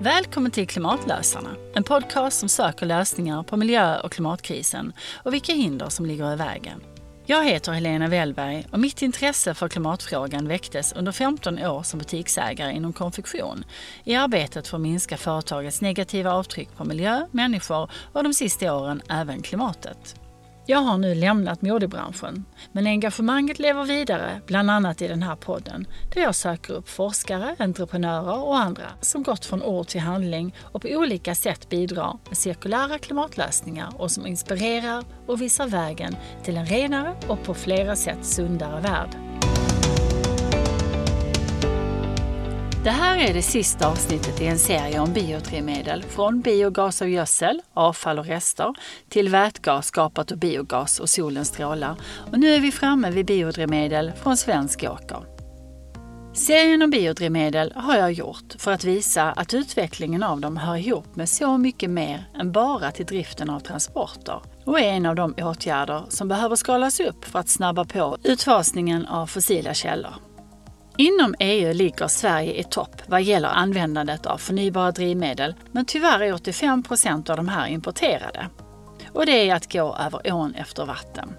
Välkommen till Klimatlösarna, en podcast som söker lösningar på miljö och klimatkrisen och vilka hinder som ligger i vägen. Jag heter Helena Wellberg och mitt intresse för klimatfrågan väcktes under 15 år som butiksägare inom konfektion i arbetet för att minska företagets negativa avtryck på miljö, människor och de sista åren även klimatet. Jag har nu lämnat modebranschen, men engagemanget lever vidare, bland annat i den här podden, där jag söker upp forskare, entreprenörer och andra som gått från ord till handling och på olika sätt bidrar med cirkulära klimatlösningar och som inspirerar och visar vägen till en renare och på flera sätt sundare värld. Det här är det sista avsnittet i en serie om biodrivmedel. Från biogas av gödsel, avfall och rester till vätgas skapat ur biogas och solens strålar. Och nu är vi framme vid biodrivmedel från svensk åker. Serien om biodrivmedel har jag gjort för att visa att utvecklingen av dem hör ihop med så mycket mer än bara till driften av transporter och är en av de åtgärder som behöver skalas upp för att snabba på utfasningen av fossila källor. Inom EU ligger Sverige i topp vad gäller användandet av förnybara drivmedel, men tyvärr är 85 procent av de här importerade. Och det är att gå över ån efter vatten.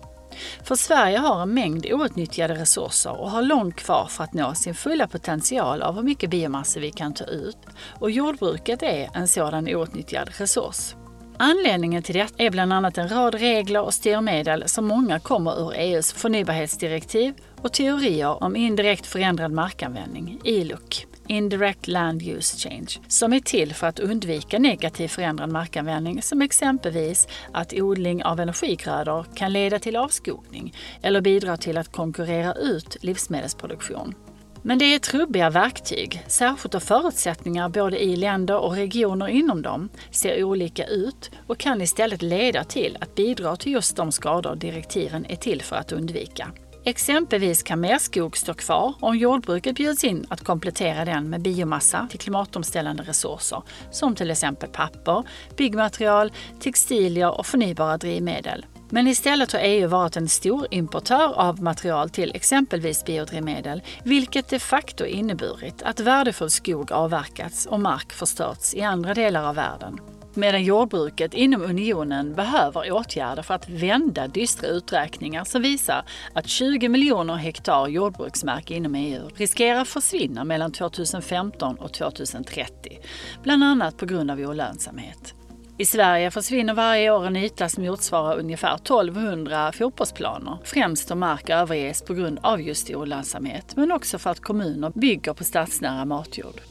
För Sverige har en mängd outnyttjade resurser och har långt kvar för att nå sin fulla potential av hur mycket biomassa vi kan ta ut. Och jordbruket är en sådan outnyttjad resurs. Anledningen till detta är bland annat en rad regler och styrmedel som många kommer ur EUs förnybarhetsdirektiv och teorier om indirekt förändrad markanvändning, ILUC, Indirect Land Use Change, som är till för att undvika negativ förändrad markanvändning som exempelvis att odling av energigrödor kan leda till avskogning eller bidra till att konkurrera ut livsmedelsproduktion. Men det är trubbiga verktyg, särskilt då förutsättningar både i länder och regioner inom dem ser olika ut och kan istället leda till att bidra till just de skador direktiven är till för att undvika. Exempelvis kan mer skog stå kvar om jordbruket bjuds in att komplettera den med biomassa till klimatomställande resurser som till exempel papper, byggmaterial, textilier och förnybara drivmedel. Men istället har EU varit en stor importör av material till exempelvis biodrivmedel, vilket de facto inneburit att värdefull skog avverkats och mark förstörts i andra delar av världen medan jordbruket inom unionen behöver åtgärder för att vända dystra uträkningar som visar att 20 miljoner hektar jordbruksmark inom EU riskerar försvinna mellan 2015 och 2030, bland annat på grund av olönsamhet. I Sverige försvinner varje år en yta som motsvarar ungefär 1200 fotbollsplaner, främst då mark överges på grund av just olönsamhet, men också för att kommuner bygger på stadsnära matjord.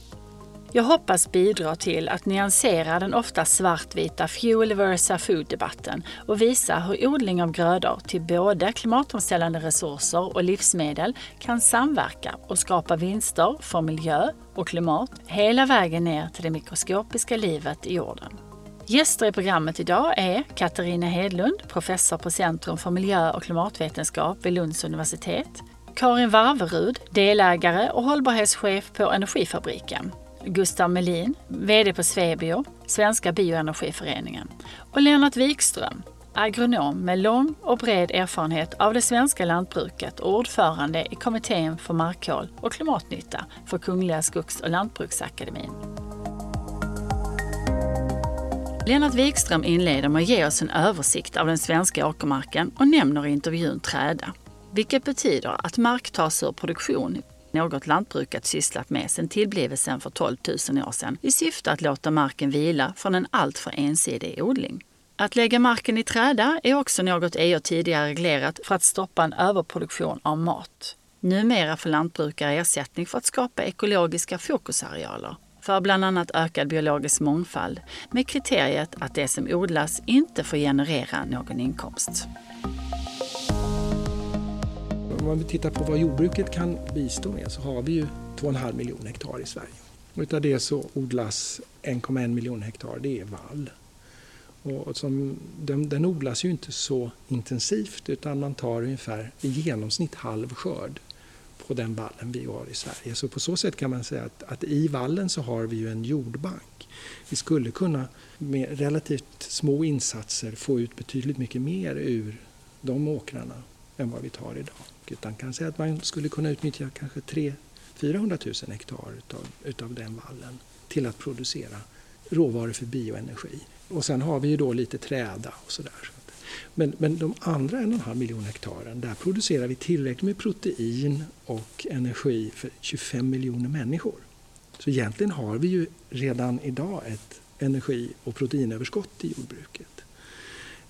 Jag hoppas bidra till att nyansera den ofta svartvita fuel versus food-debatten och visa hur odling av grödor till både klimatomställande resurser och livsmedel kan samverka och skapa vinster för miljö och klimat hela vägen ner till det mikroskopiska livet i jorden. Gäster i programmet idag är Katarina Hedlund, professor på Centrum för miljö och klimatvetenskap vid Lunds universitet, Karin Varverud, delägare och hållbarhetschef på Energifabriken Gustav Melin, VD på Svebio, Svenska bioenergiföreningen och Lennart Wikström, agronom med lång och bred erfarenhet av det svenska lantbruket och ordförande i kommittén för markhål och klimatnytta för Kungliga Skogs och Lantbruksakademin. Lennart Wikström inleder med att ge oss en översikt av den svenska åkermarken och nämner i intervjun träda, vilket betyder att mark tas ur produktion något lantbruket sysslat med sedan tillblivelsen för 12 000 år sedan i syfte att låta marken vila från en alltför ensidig odling. Att lägga marken i träda är också något EU tidigare reglerat för att stoppa en överproduktion av mat. Numera får lantbrukare ersättning för att skapa ekologiska fokusarealer för bland annat ökad biologisk mångfald med kriteriet att det som odlas inte får generera någon inkomst om vi tittar på vad jordbruket kan bistå med så har vi ju 2,5 miljoner hektar i Sverige. Och utav det så odlas 1,1 miljon hektar, det är vall. Och som, den, den, odlas ju inte så intensivt utan man tar ungefär i genomsnitt halv skörd på den vallen vi har i Sverige. Så på så sätt kan man säga att, att i vallen så har vi ju en jordbank. Vi skulle kunna med relativt små insatser få ut betydligt mycket mer ur de åkrarna än vad vi tar idag. Utan kan säga att man skulle kunna utnyttja kanske 400 000 hektar utav, utav den vallen till att producera råvaror för bioenergi. Och sen har vi ju då lite träda och sådär. Men, men de andra 1,5 miljon hektaren, där producerar vi tillräckligt med protein och energi för 25 miljoner människor. Så egentligen har vi ju redan idag ett energi och proteinöverskott i jordbruket.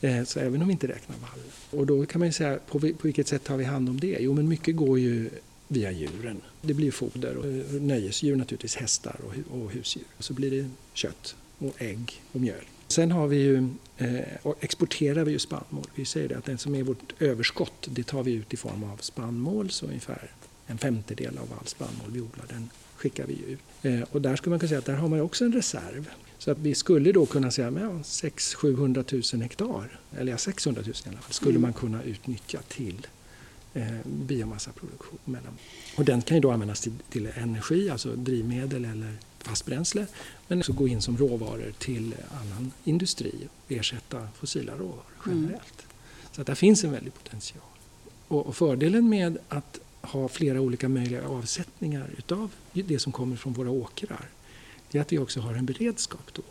Eh, så även om vi inte räknar vall. Och då kan man ju säga, på, på vilket sätt tar vi hand om det? Jo, men mycket går ju via djuren. Det blir foder eh, och nöjesdjur naturligtvis, hästar och, och husdjur. Och så blir det kött och ägg och mjöl. Sen har vi ju, eh, exporterar vi ju spannmål. Vi säger det att det som är vårt överskott det tar vi ut i form av spannmål. Så ungefär en femtedel av all spannmål vi odlar den skickar vi ut. Eh, och där skulle man kunna säga att där har man också en reserv. Så att vi skulle då kunna säga att ja, 600 000 hektar, eller ja, 600 000 i alla fall, skulle mm. man kunna utnyttja till eh, biomassaproduktion. Och den kan ju då användas till, till energi, alltså drivmedel eller fast bränsle, men också gå in som råvaror till annan industri och ersätta fossila råvaror mm. generellt. Mm. Så att där finns en väldig potential. Och, och fördelen med att ha flera olika möjliga avsättningar utav det som kommer från våra åkrar, det är att vi också har en beredskap då.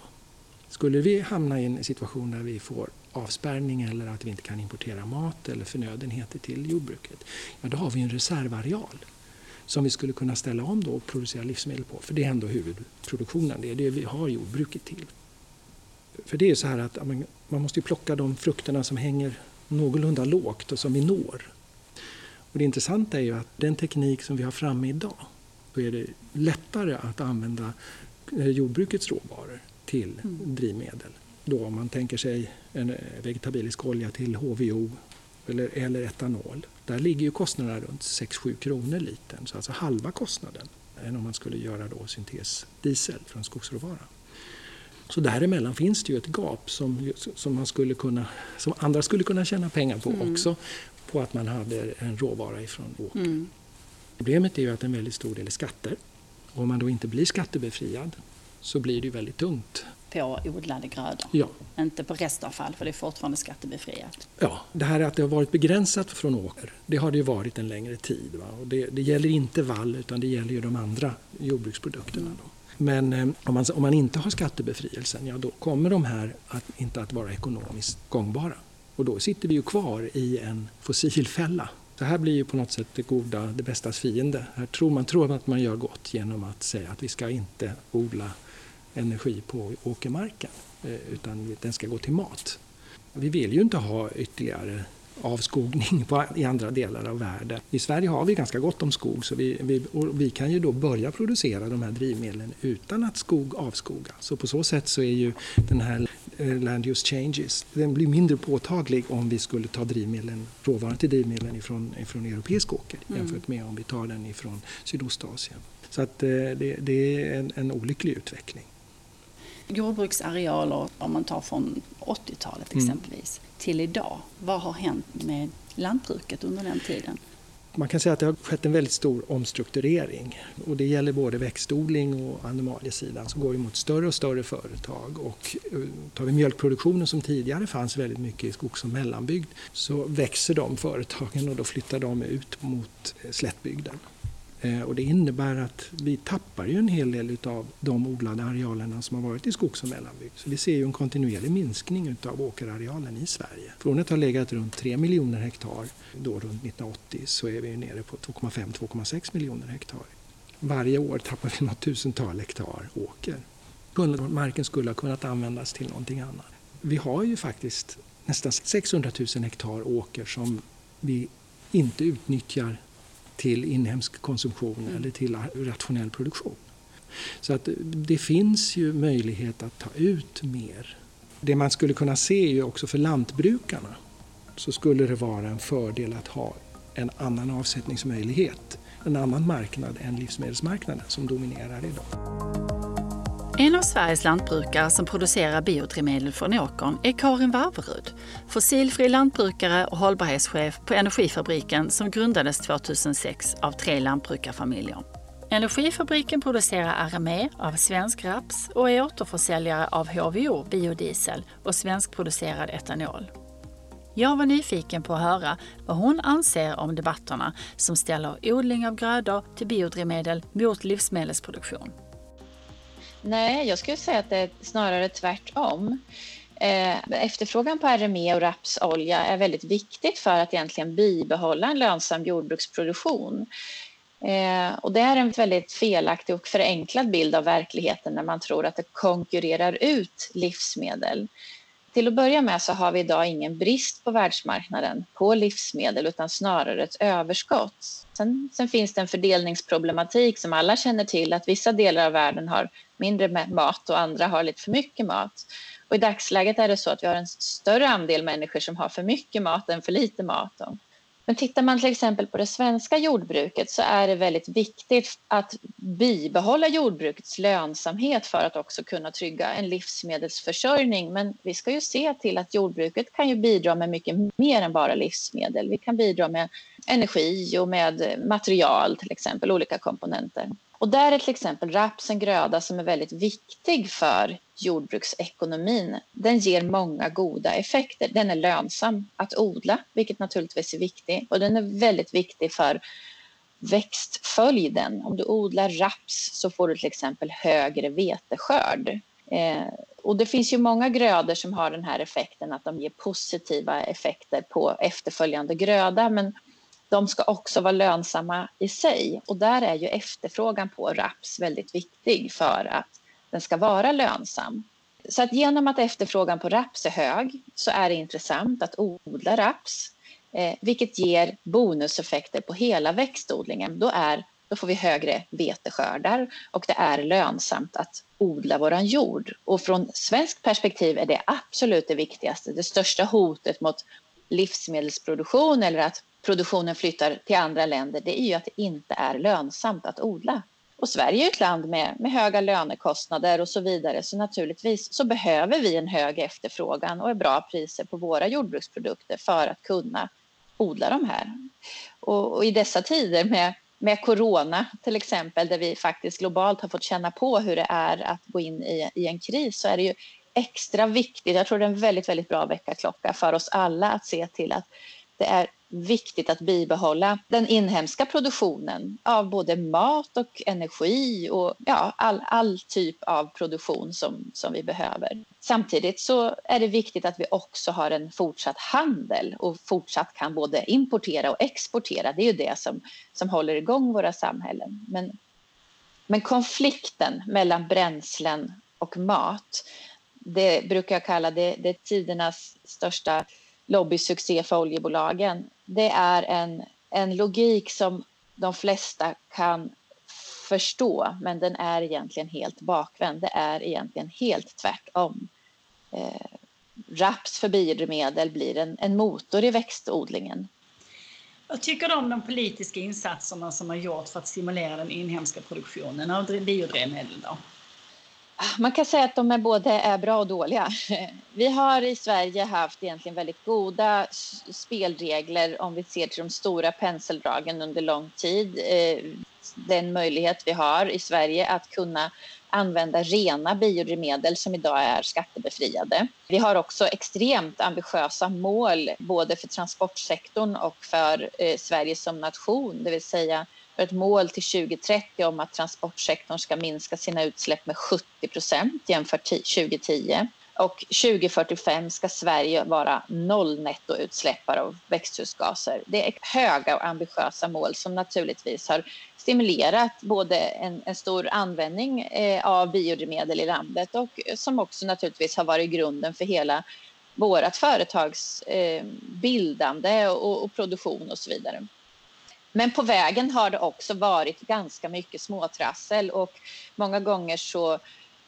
Skulle vi hamna i en situation där vi får avspärrning eller att vi inte kan importera mat eller förnödenheter till jordbruket, ja då har vi en reservareal som vi skulle kunna ställa om då och producera livsmedel på. För det är ändå huvudproduktionen, det är det vi har jordbruket till. För det är så här att man måste plocka de frukterna som hänger någorlunda lågt och som vi når. Och det intressanta är ju att den teknik som vi har framme idag, då är det lättare att använda jordbrukets råvaror till mm. drivmedel. Då om man tänker sig en eh, vegetabilisk olja till HVO eller, eller etanol. Där ligger ju kostnaderna runt 6-7 kronor litern, så alltså halva kostnaden än om man skulle göra då syntesdiesel från skogsråvara. Så däremellan finns det ju ett gap som, som, man skulle kunna, som andra skulle kunna tjäna pengar på mm. också på att man hade en råvara ifrån åker. Mm. Problemet är ju att en väldigt stor del är skatter. Och om man då inte blir skattebefriad så blir det ju väldigt tungt. På odlade grödor? Ja. Inte på restavfall för det är fortfarande skattebefriat? Ja, det här att det har varit begränsat från åker, det har det ju varit en längre tid. Va? Och det, det gäller inte vall utan det gäller ju de andra jordbruksprodukterna. Mm. Men eh, om, man, om man inte har skattebefrielsen, ja då kommer de här att, inte att vara ekonomiskt gångbara. Och då sitter vi ju kvar i en fossilfälla. Det här blir ju på något sätt det goda, det bästas fiende. Här tror man tror att man gör gott genom att säga att vi ska inte odla energi på åkermarken eh, utan den ska gå till mat. Vi vill ju inte ha ytterligare avskogning på, i andra delar av världen. I Sverige har vi ganska gott om skog så vi, vi, vi kan ju då börja producera de här drivmedlen utan att skog avskogas. Så på så sätt så är ju den här eh, land use changes, den blir mindre påtaglig om vi skulle ta drivmedlen, råvaran till drivmedlen ifrån, ifrån europeisk åker mm. jämfört med om vi tar den ifrån Sydostasien. Så att eh, det, det är en, en olycklig utveckling jordbruksarealer, om man tar från 80-talet mm. exempelvis, mm. till idag. Vad har hänt med lantbruket under den tiden? Man kan säga att det har skett en väldigt stor omstrukturering och det gäller både växtodling och animaliesidan som går mot större och större företag. Och eh, tar vi mjölkproduktionen som tidigare fanns väldigt mycket i skogs och mellanbygd så växer de företagen och då flyttar de ut mot eh, slättbygden. Eh, och det innebär att vi tappar ju en hel del av de odlade arealerna som har varit i skogs och mellanbygd. Så vi ser ju en kontinuerlig minskning av åkerarealen i Sverige. Från att ha legat runt 3 miljoner hektar då runt 1980 så är vi nere på 2,5-2,6 miljoner hektar. Varje år tappar vi något tusental hektar åker. Marken skulle ha kunnat användas till någonting annat. Vi har ju faktiskt nästan 600 000 hektar åker som vi inte utnyttjar till inhemsk konsumtion mm. eller till rationell produktion. Så att det finns ju möjlighet att ta ut mer. Det man skulle kunna se är ju också för lantbrukarna så skulle det vara en fördel att ha en annan avsättningsmöjlighet, en annan marknad än livsmedelsmarknaden som dominerar idag. En av Sveriges lantbrukare som producerar biodrivmedel från åkern är Karin Varverud, fossilfri lantbrukare och hållbarhetschef på Energifabriken som grundades 2006 av tre lantbrukarfamiljer. Energifabriken producerar RME av svensk raps och är återförsäljare av HVO, biodiesel och svenskproducerad etanol. Jag var nyfiken på att höra vad hon anser om debatterna som ställer odling av grödor till biodrivmedel mot livsmedelsproduktion. Nej, jag skulle säga att det är snarare tvärtom. Eh, efterfrågan på RME och rapsolja är väldigt viktigt för att egentligen bibehålla en lönsam jordbruksproduktion. Eh, och det är en väldigt felaktig och förenklad bild av verkligheten när man tror att det konkurrerar ut livsmedel. Till att börja med så har vi idag ingen brist på världsmarknaden på livsmedel utan snarare ett överskott. Sen, sen, finns det en fördelningsproblematik som alla känner till att vissa delar av världen har mindre mat och andra har lite för mycket mat. Och I dagsläget är det så att vi har en större andel människor som har för mycket mat än för lite mat. Men tittar man till exempel på det svenska jordbruket så är det väldigt viktigt att bibehålla jordbrukets lönsamhet för att också kunna trygga en livsmedelsförsörjning. Men vi ska ju se till att jordbruket kan ju bidra med mycket mer än bara livsmedel. Vi kan bidra med energi och med material till exempel, olika komponenter. Och där är till exempel raps en gröda som är väldigt viktig för jordbruksekonomin. Den ger många goda effekter. Den är lönsam att odla, vilket naturligtvis är viktigt. Och den är väldigt viktig för växtföljden. Om du odlar raps så får du till exempel högre veteskörd. Eh, och det finns ju många grödor som har den här effekten att de ger positiva effekter på efterföljande gröda. Men de ska också vara lönsamma i sig och där är ju efterfrågan på raps väldigt viktig för att den ska vara lönsam. Så att genom att efterfrågan på raps är hög så är det intressant att odla raps, eh, vilket ger bonuseffekter på hela växtodlingen. Då, är, då får vi högre veteskördar och det är lönsamt att odla våran jord. Och från svenskt perspektiv är det absolut det viktigaste. Det största hotet mot livsmedelsproduktion eller att produktionen flyttar till andra länder, det är ju att det inte är lönsamt att odla. Och Sverige är ett land med, med höga lönekostnader och så vidare, så naturligtvis så behöver vi en hög efterfrågan och bra priser på våra jordbruksprodukter för att kunna odla de här. Och, och i dessa tider med, med corona till exempel, där vi faktiskt globalt har fått känna på hur det är att gå in i, i en kris, så är det ju extra viktigt, jag tror det är en väldigt, väldigt bra väckarklocka för oss alla att se till att det är viktigt att bibehålla den inhemska produktionen av både mat och energi och ja, all, all typ av produktion som, som vi behöver. Samtidigt så är det viktigt att vi också har en fortsatt handel och fortsatt kan både importera och exportera. Det är ju det som, som håller igång våra samhällen. Men, men konflikten mellan bränslen och mat, det brukar jag kalla det, det är tidernas största lobbysuccé för oljebolagen. Det är en, en logik som de flesta kan förstå, men den är egentligen helt bakvänd. Det är egentligen helt tvärtom. Eh, raps för biodrivmedel blir en, en motor i växtodlingen. Vad tycker du om de politiska insatserna som har gjorts för att stimulera den inhemska produktionen av biodrivmedel? Då? Man kan säga att de är både är bra och dåliga. Vi har i Sverige haft egentligen väldigt goda spelregler om vi ser till de stora penseldragen under lång tid. Eh, den möjlighet vi har i Sverige att kunna använda rena biodrivmedel som idag är skattebefriade. Vi har också extremt ambitiösa mål både för transportsektorn och för eh, Sverige som nation, det vill säga för ett mål till 2030 om att transportsektorn ska minska sina utsläpp med 70 procent jämfört med 2010. Och 2045 ska Sverige vara noll nettoutsläppare av växthusgaser. Det är höga och ambitiösa mål som naturligtvis har stimulerat både en, en stor användning eh, av biodrivmedel i landet och eh, som också naturligtvis har varit grunden för hela vårt företags eh, bildande och, och produktion och så vidare. Men på vägen har det också varit ganska mycket småtrassel och många gånger så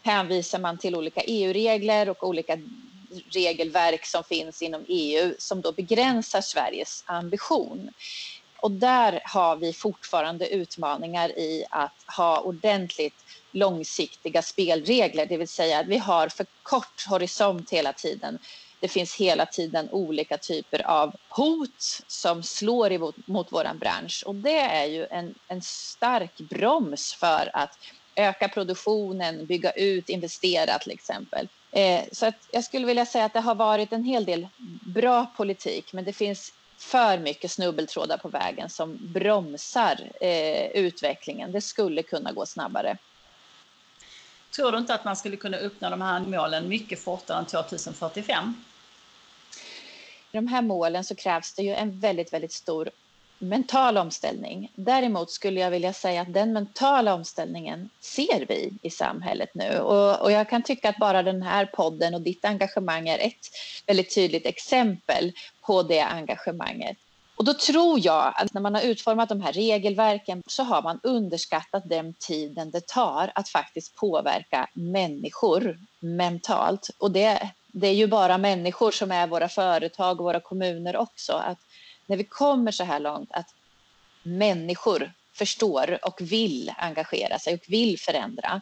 hänvisar man till olika EU-regler och olika regelverk som finns inom EU som då begränsar Sveriges ambition. Och där har vi fortfarande utmaningar i att ha ordentligt långsiktiga spelregler, det vill säga att vi har för kort horisont hela tiden det finns hela tiden olika typer av hot som slår emot, mot vår bransch och det är ju en, en stark broms för att öka produktionen, bygga ut, investera till exempel. Eh, så att jag skulle vilja säga att det har varit en hel del bra politik, men det finns för mycket snubbeltrådar på vägen som bromsar eh, utvecklingen. Det skulle kunna gå snabbare. Tror du inte att man skulle kunna uppnå de här målen mycket fortare än 2045? I de här målen så krävs det ju en väldigt, väldigt stor mental omställning. Däremot skulle jag vilja säga att den mentala omställningen ser vi i samhället nu och, och, jag kan tycka att bara den här podden och ditt engagemang är ett väldigt tydligt exempel på det engagemanget. Och då tror jag att när man har utformat de här regelverken så har man underskattat den tiden det tar att faktiskt påverka människor mentalt. Och det, det är ju bara människor som är våra företag och våra kommuner också. Att när vi kommer så här långt att människor förstår och vill engagera sig och vill förändra,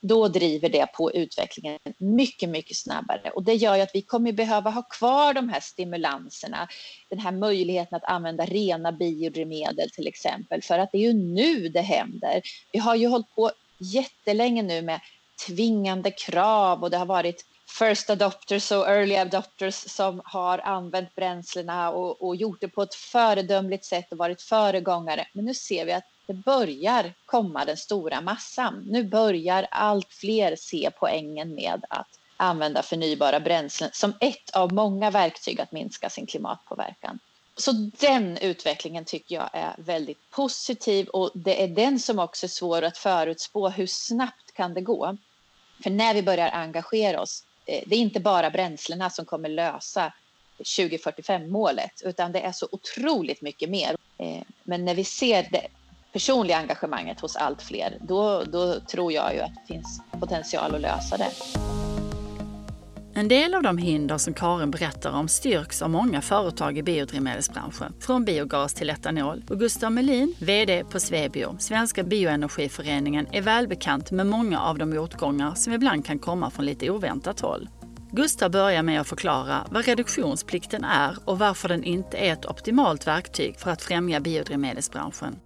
då driver det på utvecklingen mycket, mycket snabbare. Och det gör ju att vi kommer behöva ha kvar de här stimulanserna, den här möjligheten att använda rena biodrivmedel till exempel, för att det är ju nu det händer. Vi har ju hållit på jättelänge nu med tvingande krav och det har varit first adopters och early adopters som har använt bränslena och, och, gjort det på ett föredömligt sätt och varit föregångare. Men nu ser vi att det börjar komma den stora massan. Nu börjar allt fler se poängen med att använda förnybara bränslen som ett av många verktyg att minska sin klimatpåverkan. Så den utvecklingen tycker jag är väldigt positiv och det är den som också är svår att förutspå. Hur snabbt kan det gå? För när vi börjar engagera oss Eh, det är inte bara bränslena som kommer lösa 2045-målet, utan det är så otroligt mycket mer. Eh, men när vi ser det personliga engagemanget hos allt fler, då, då tror jag ju att det finns potential att lösa det. En del av de hinder som Karin berättar om styrks av många företag i biodrivmedelsbranschen, från biogas till etanol. Och Gustav Melin, VD på Svebio, Svenska bioenergiföreningen, är välbekant med många av de motgångar som ibland kan komma från lite oväntat håll. Gustav börjar med att förklara vad reduktionsplikten är och varför den inte är ett optimalt verktyg för att främja biodrivmedelsbranschen.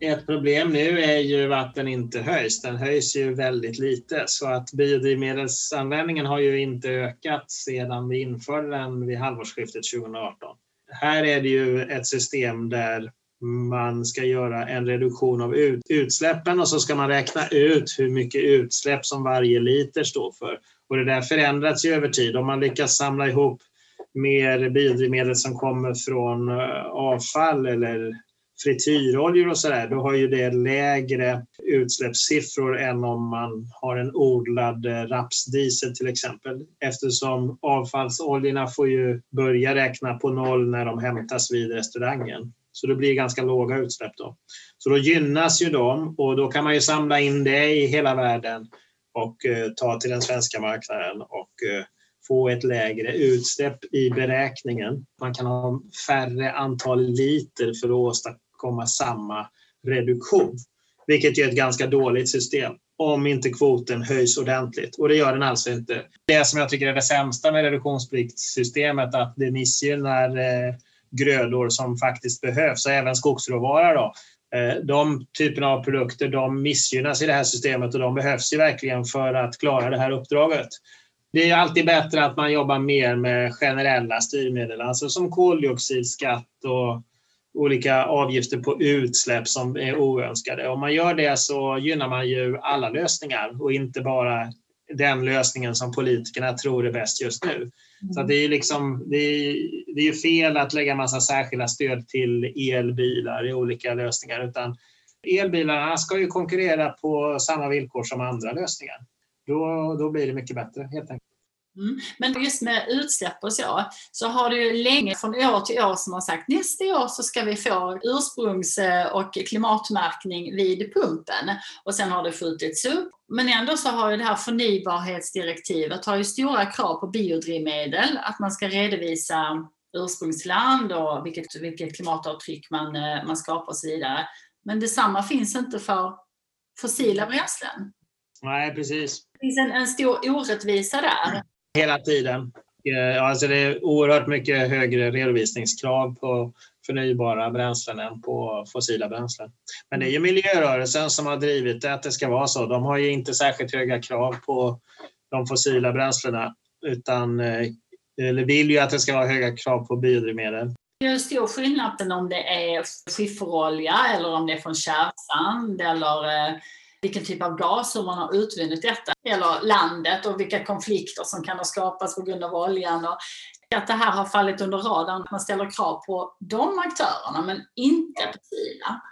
Ett problem nu är ju att den inte höjs. Den höjs ju väldigt lite så att biodrivmedelsanvändningen har ju inte ökat sedan vi införde den vid halvårsskiftet 2018. Här är det ju ett system där man ska göra en reduktion av utsläppen och så ska man räkna ut hur mycket utsläpp som varje liter står för. Och det där förändras ju över tid. Om man lyckas samla ihop mer biodrivmedel som kommer från eh, avfall eller frityroljor och sådär, då har ju det lägre utsläppssiffror än om man har en odlad eh, rapsdiesel till exempel. Eftersom avfallsoljorna får ju börja räkna på noll när de hämtas vid restaurangen. Så det blir ganska låga utsläpp då. Så då gynnas ju de och då kan man ju samla in det i hela världen och eh, ta till den svenska marknaden och eh, få ett lägre utsläpp i beräkningen. Man kan ha färre antal liter för att åstadkomma åstadkomma samma reduktion. Vilket är ett ganska dåligt system om inte kvoten höjs ordentligt. Och det gör den alltså inte. Det som jag tycker är det sämsta med reduktionspliktssystemet är att det missgynnar eh, grödor som faktiskt behövs, och även skogsråvara. Då. Eh, de typerna av produkter de missgynnas i det här systemet och de behövs ju verkligen för att klara det här uppdraget. Det är alltid bättre att man jobbar mer med generella styrmedel, alltså som koldioxidskatt och olika avgifter på utsläpp som är oönskade. Om man gör det så gynnar man ju alla lösningar och inte bara den lösningen som politikerna tror är bäst just nu. Mm. Så det är, liksom, det är, det är fel att lägga massa särskilda stöd till elbilar i olika lösningar utan elbilarna ska ju konkurrera på samma villkor som andra lösningar. Då, då blir det mycket bättre helt enkelt. Mm. Men just med utsläpp och så, så har det ju länge från år till år som har sagt nästa år så ska vi få ursprungs och klimatmärkning vid pumpen. Och sen har det skjutits upp. Men ändå så har ju det här förnybarhetsdirektivet har ju stora krav på biodrivmedel, att man ska redovisa ursprungsland och vilket, vilket klimatavtryck man, eh, man skapar och så vidare. Men detsamma finns inte för fossila bränslen. Nej, precis. Det finns en, en stor orättvisa där. Hela tiden. Eh, alltså det är oerhört mycket högre redovisningskrav på förnybara bränslen än på fossila bränslen. Men det är ju miljörörelsen som har drivit det att det ska vara så. De har ju inte särskilt höga krav på de fossila bränslena utan eh, eller vill ju att det ska vara höga krav på biodrivmedel. Det är stor skillnad om det är skifferolja eller om det är från kärrsand eller eh, vilken typ av gas som man har utvunnit detta, eller landet och vilka konflikter som kan ha skapats på grund av oljan. Och att det här har fallit under radarn, att man ställer krav på de aktörerna men inte på Kina.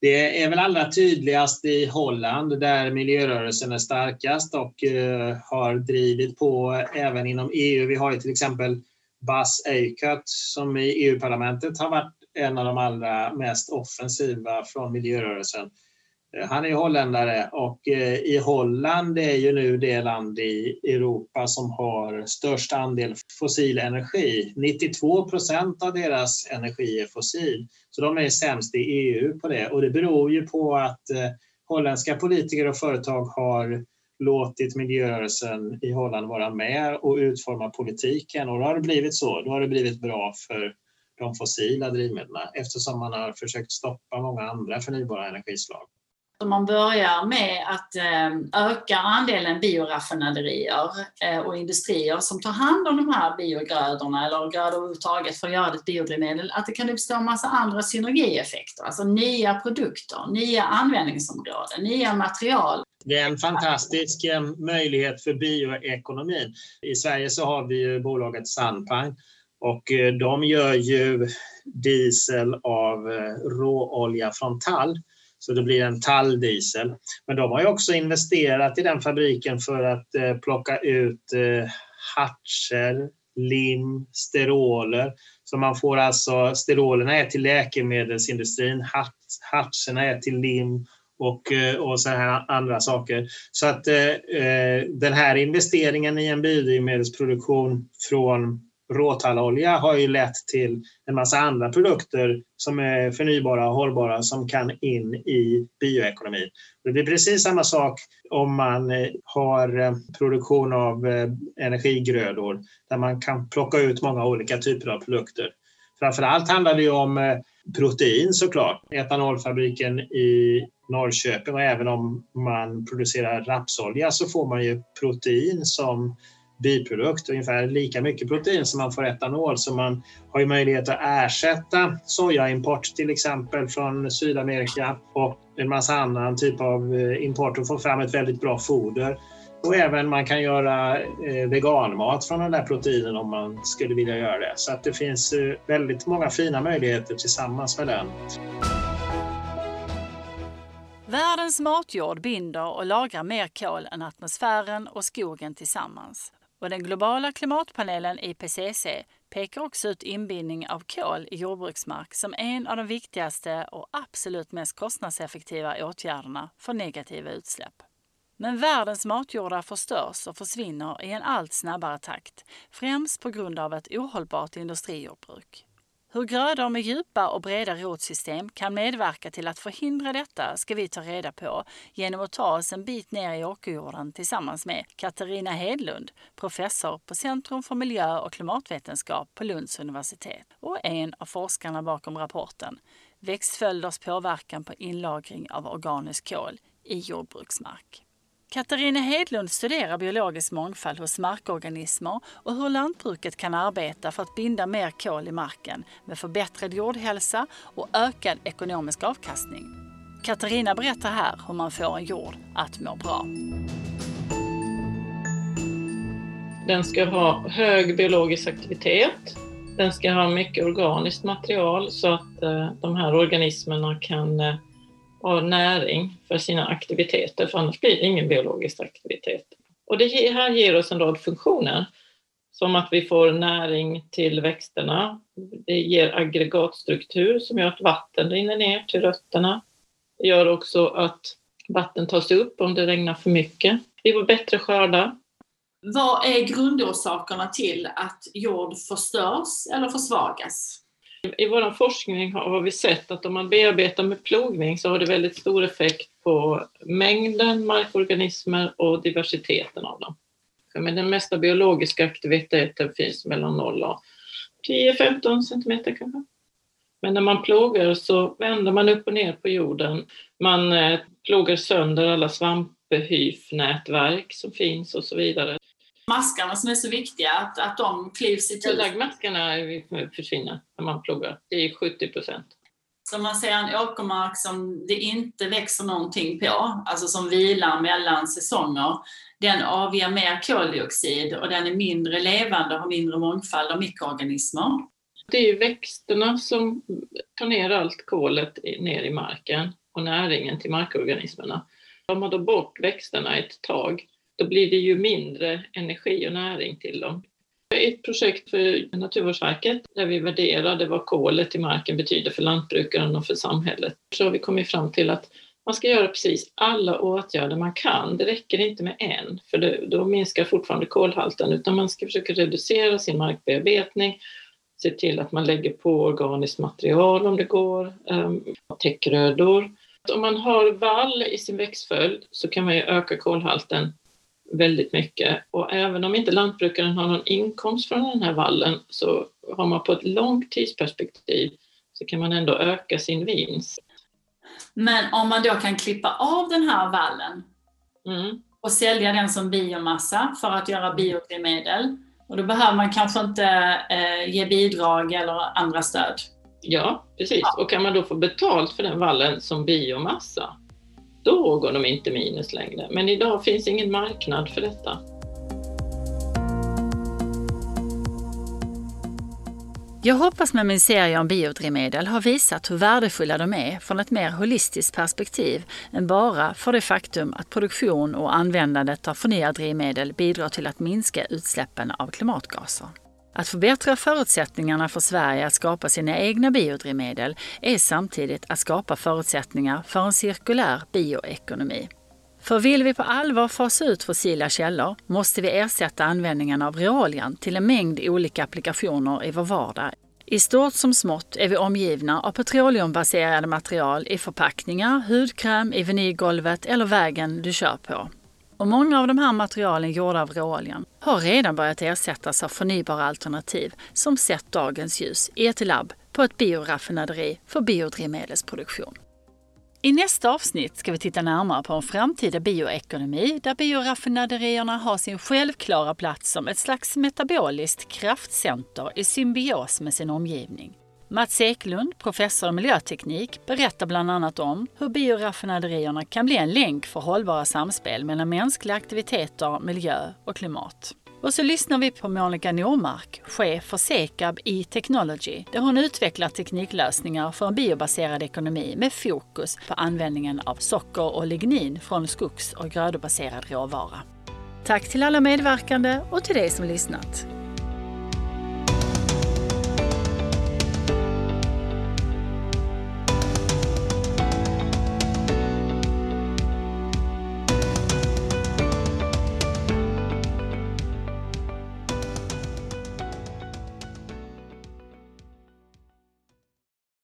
Det är väl allra tydligast i Holland där miljörörelsen är starkast och eh, har drivit på även inom EU. Vi har ju till exempel Bas Eickhout som i EU-parlamentet har varit en av de allra mest offensiva från miljörörelsen. Eh, han är holländare och eh, i Holland är ju nu det land i Europa som har störst andel fossil energi. 92 procent av deras energi är fossil. Så de är sämst i EU på det och det beror ju på att eh, holländska politiker och företag har låtit miljörörelsen i Holland vara med och utforma politiken och då har det blivit så. Då har det blivit bra för de fossila drivmedlen eftersom man har försökt stoppa många andra förnybara energislag. Om man börjar med att eh, öka andelen bioraffinaderier eh, och industrier som tar hand om de här biogrödorna eller grödor överhuvudtaget för att göra det biodrivmedel, att det kan uppstå en massa andra synergieffekter, alltså nya produkter, nya användningsområden, nya material. Det är en fantastisk eh, möjlighet för bioekonomin. I Sverige så har vi ju bolaget Sunpine och de gör ju diesel av råolja från tall så det blir en talldiesel. Men de har ju också investerat i den fabriken för att eh, plocka ut eh, hartser, lim, steroler. Så man får alltså, sterolerna är till läkemedelsindustrin, hartserna är till lim och, eh, och så här andra saker. Så att eh, eh den här investeringen i en biodrivmedelsproduktion från råtallolja har ju lett till en massa andra produkter som är förnybara och hållbara som kan in i bioekonomin. Det blir precis samma sak om man eh, har eh, produktion av eh, energigrödor där man kan plocka ut många olika typer av produkter. Framförallt handlar det om protein såklart. Etanolfabriken i Norrköping och även om man producerar rapsolja så får man ju protein som biprodukt, ungefär lika mycket protein som man får etanol. Så man har ju möjlighet att ersätta sojaimport till exempel från Sydamerika och en massa annan typ av eh, import och få fram ett väldigt bra foder. Och även man kan göra eh, veganmat från den där proteinen om man skulle vilja göra det. Så att det finns eh, väldigt många fina möjligheter tillsammans med den. Världens matjord binder och lagrar mer kol än atmosfären och skogen tillsammans. Och den globala klimatpanelen IPCC pekar också ut inbindning av kol i jordbruksmark som en av de viktigaste och absolut mest kostnadseffektiva åtgärderna för negativa utsläpp. Men världens matjordar förstörs och försvinner i en allt snabbare takt, främst på grund av ett ohållbart industrijordbruk. Hur grödor med djupa och breda rotsystem kan medverka till att förhindra detta ska vi ta reda på genom att ta oss en bit ner i åkerjorden tillsammans med Katarina Hedlund, professor på Centrum för miljö och klimatvetenskap på Lunds universitet och en av forskarna bakom rapporten Växtföljders påverkan på inlagring av organiskt kol i jordbruksmark. Katarina Hedlund studerar biologisk mångfald hos markorganismer och hur lantbruket kan arbeta för att binda mer kol i marken med förbättrad jordhälsa och ökad ekonomisk avkastning. Katarina berättar här hur man får en jord att må bra. Den ska ha hög biologisk aktivitet. Den ska ha mycket organiskt material så att eh, de här organismerna kan eh, eh, har näring för sina aktiviteter, för annars blir det ingen biologisk aktivitet. Och det här ger oss en rad funktioner, som att vi får näring till växterna. Det ger aggregatstruktur som gör att vatten rinner ner till rötterna. Det gör också att vatten tas upp om det regnar för mycket. Vi får bättre skördar. Vad är grundorsakerna till att jord förstörs eller försvagas? I vår forskning har vi sett att om man bearbetar med plogning så har det väldigt stor effekt på mängden markorganismer och diversiteten av dem. Men den mesta biologiska aktiviteten finns mellan 0 och 10-15 centimeter kanske. Men när man plogar så vänder man upp och ner på jorden. Man eh, plogar sönder alla svamphyfnätverk som finns och så vidare. Maskarna som är så viktiga, att, att de klyvs i tusen. Lagmaskarna försvinner när man plogar. Det är 70 procent. Så man ser en åkermark som det inte växer någonting på, alltså som vilar mellan säsonger, den avger mer koldioxid och den är mindre levande och har mindre mångfald av mikroorganismer. Det är växterna som tar ner allt kolet ner i marken och näringen till markorganismerna. Tar man då bort växterna ett tag, då blir det ju mindre energi och näring till dem. Ett projekt för Naturvårdsverket där vi värderade vad kolet i marken betyder för lantbrukaren och för samhället. Så har vi kommit fram till att man ska göra precis alla åtgärder man kan. Det räcker inte med en, för då minskar fortfarande kolhalten, utan man ska försöka reducera sin markbearbetning, se till att man lägger på organiskt material om det går, ehm, täckrödor. Om man har vall i sin växtföljd så kan man ju öka kolhalten väldigt mycket. Och även om inte lantbrukaren har någon inkomst från den här vallen så har man på ett långt tidsperspektiv så kan man ändå öka sin vinst. Men om man då kan klippa av den här vallen mm. och sälja den som biomassa för att göra biodrivmedel, och då behöver man kanske inte eh, ge bidrag eller andra stöd. Ja, precis. Ja. Och kan man då få betalt för den vallen som biomassa, då går de inte minus längre. Men idag finns ingen marknad för detta. Jag hoppas med min serie om biodrivmedel har visat hur värdefulla de är från ett mer holistiskt perspektiv än bara för det faktum att produktion och användandet av förnybara drivmedel bidrar till att minska utsläppen av klimatgaser. Att förbättra förutsättningarna för Sverige att skapa sina egna biodrivmedel är samtidigt att skapa förutsättningar för en cirkulär bioekonomi. För vill vi på allvar fasa ut fossila källor måste vi ersätta användningen av råoljan till en mängd olika applikationer i vår vardag. I stort som smått är vi omgivna av petroleumbaserade material i förpackningar, hudkräm, i vinylgolvet eller vägen du kör på. Och många av de här materialen gjorda av råoljan har redan börjat ersättas av förnybara alternativ som sett dagens ljus i ett labb på ett bioraffinaderi för biodrivmedelsproduktion. I nästa avsnitt ska vi titta närmare på en framtida bioekonomi där bioraffinaderierna har sin självklara plats som ett slags metaboliskt kraftcenter i symbios med sin omgivning. Mats Eklund, professor i miljöteknik, berättar bland annat om hur bioraffinaderierna kan bli en länk för hållbara samspel mellan mänskliga aktiviteter, miljö och klimat. Och så lyssnar vi på Monica Normark, chef för Sekab e-technology, där hon utvecklar tekniklösningar för en biobaserad ekonomi med fokus på användningen av socker och lignin från skogs och grödobaserad råvara. Tack till alla medverkande och till dig som lyssnat.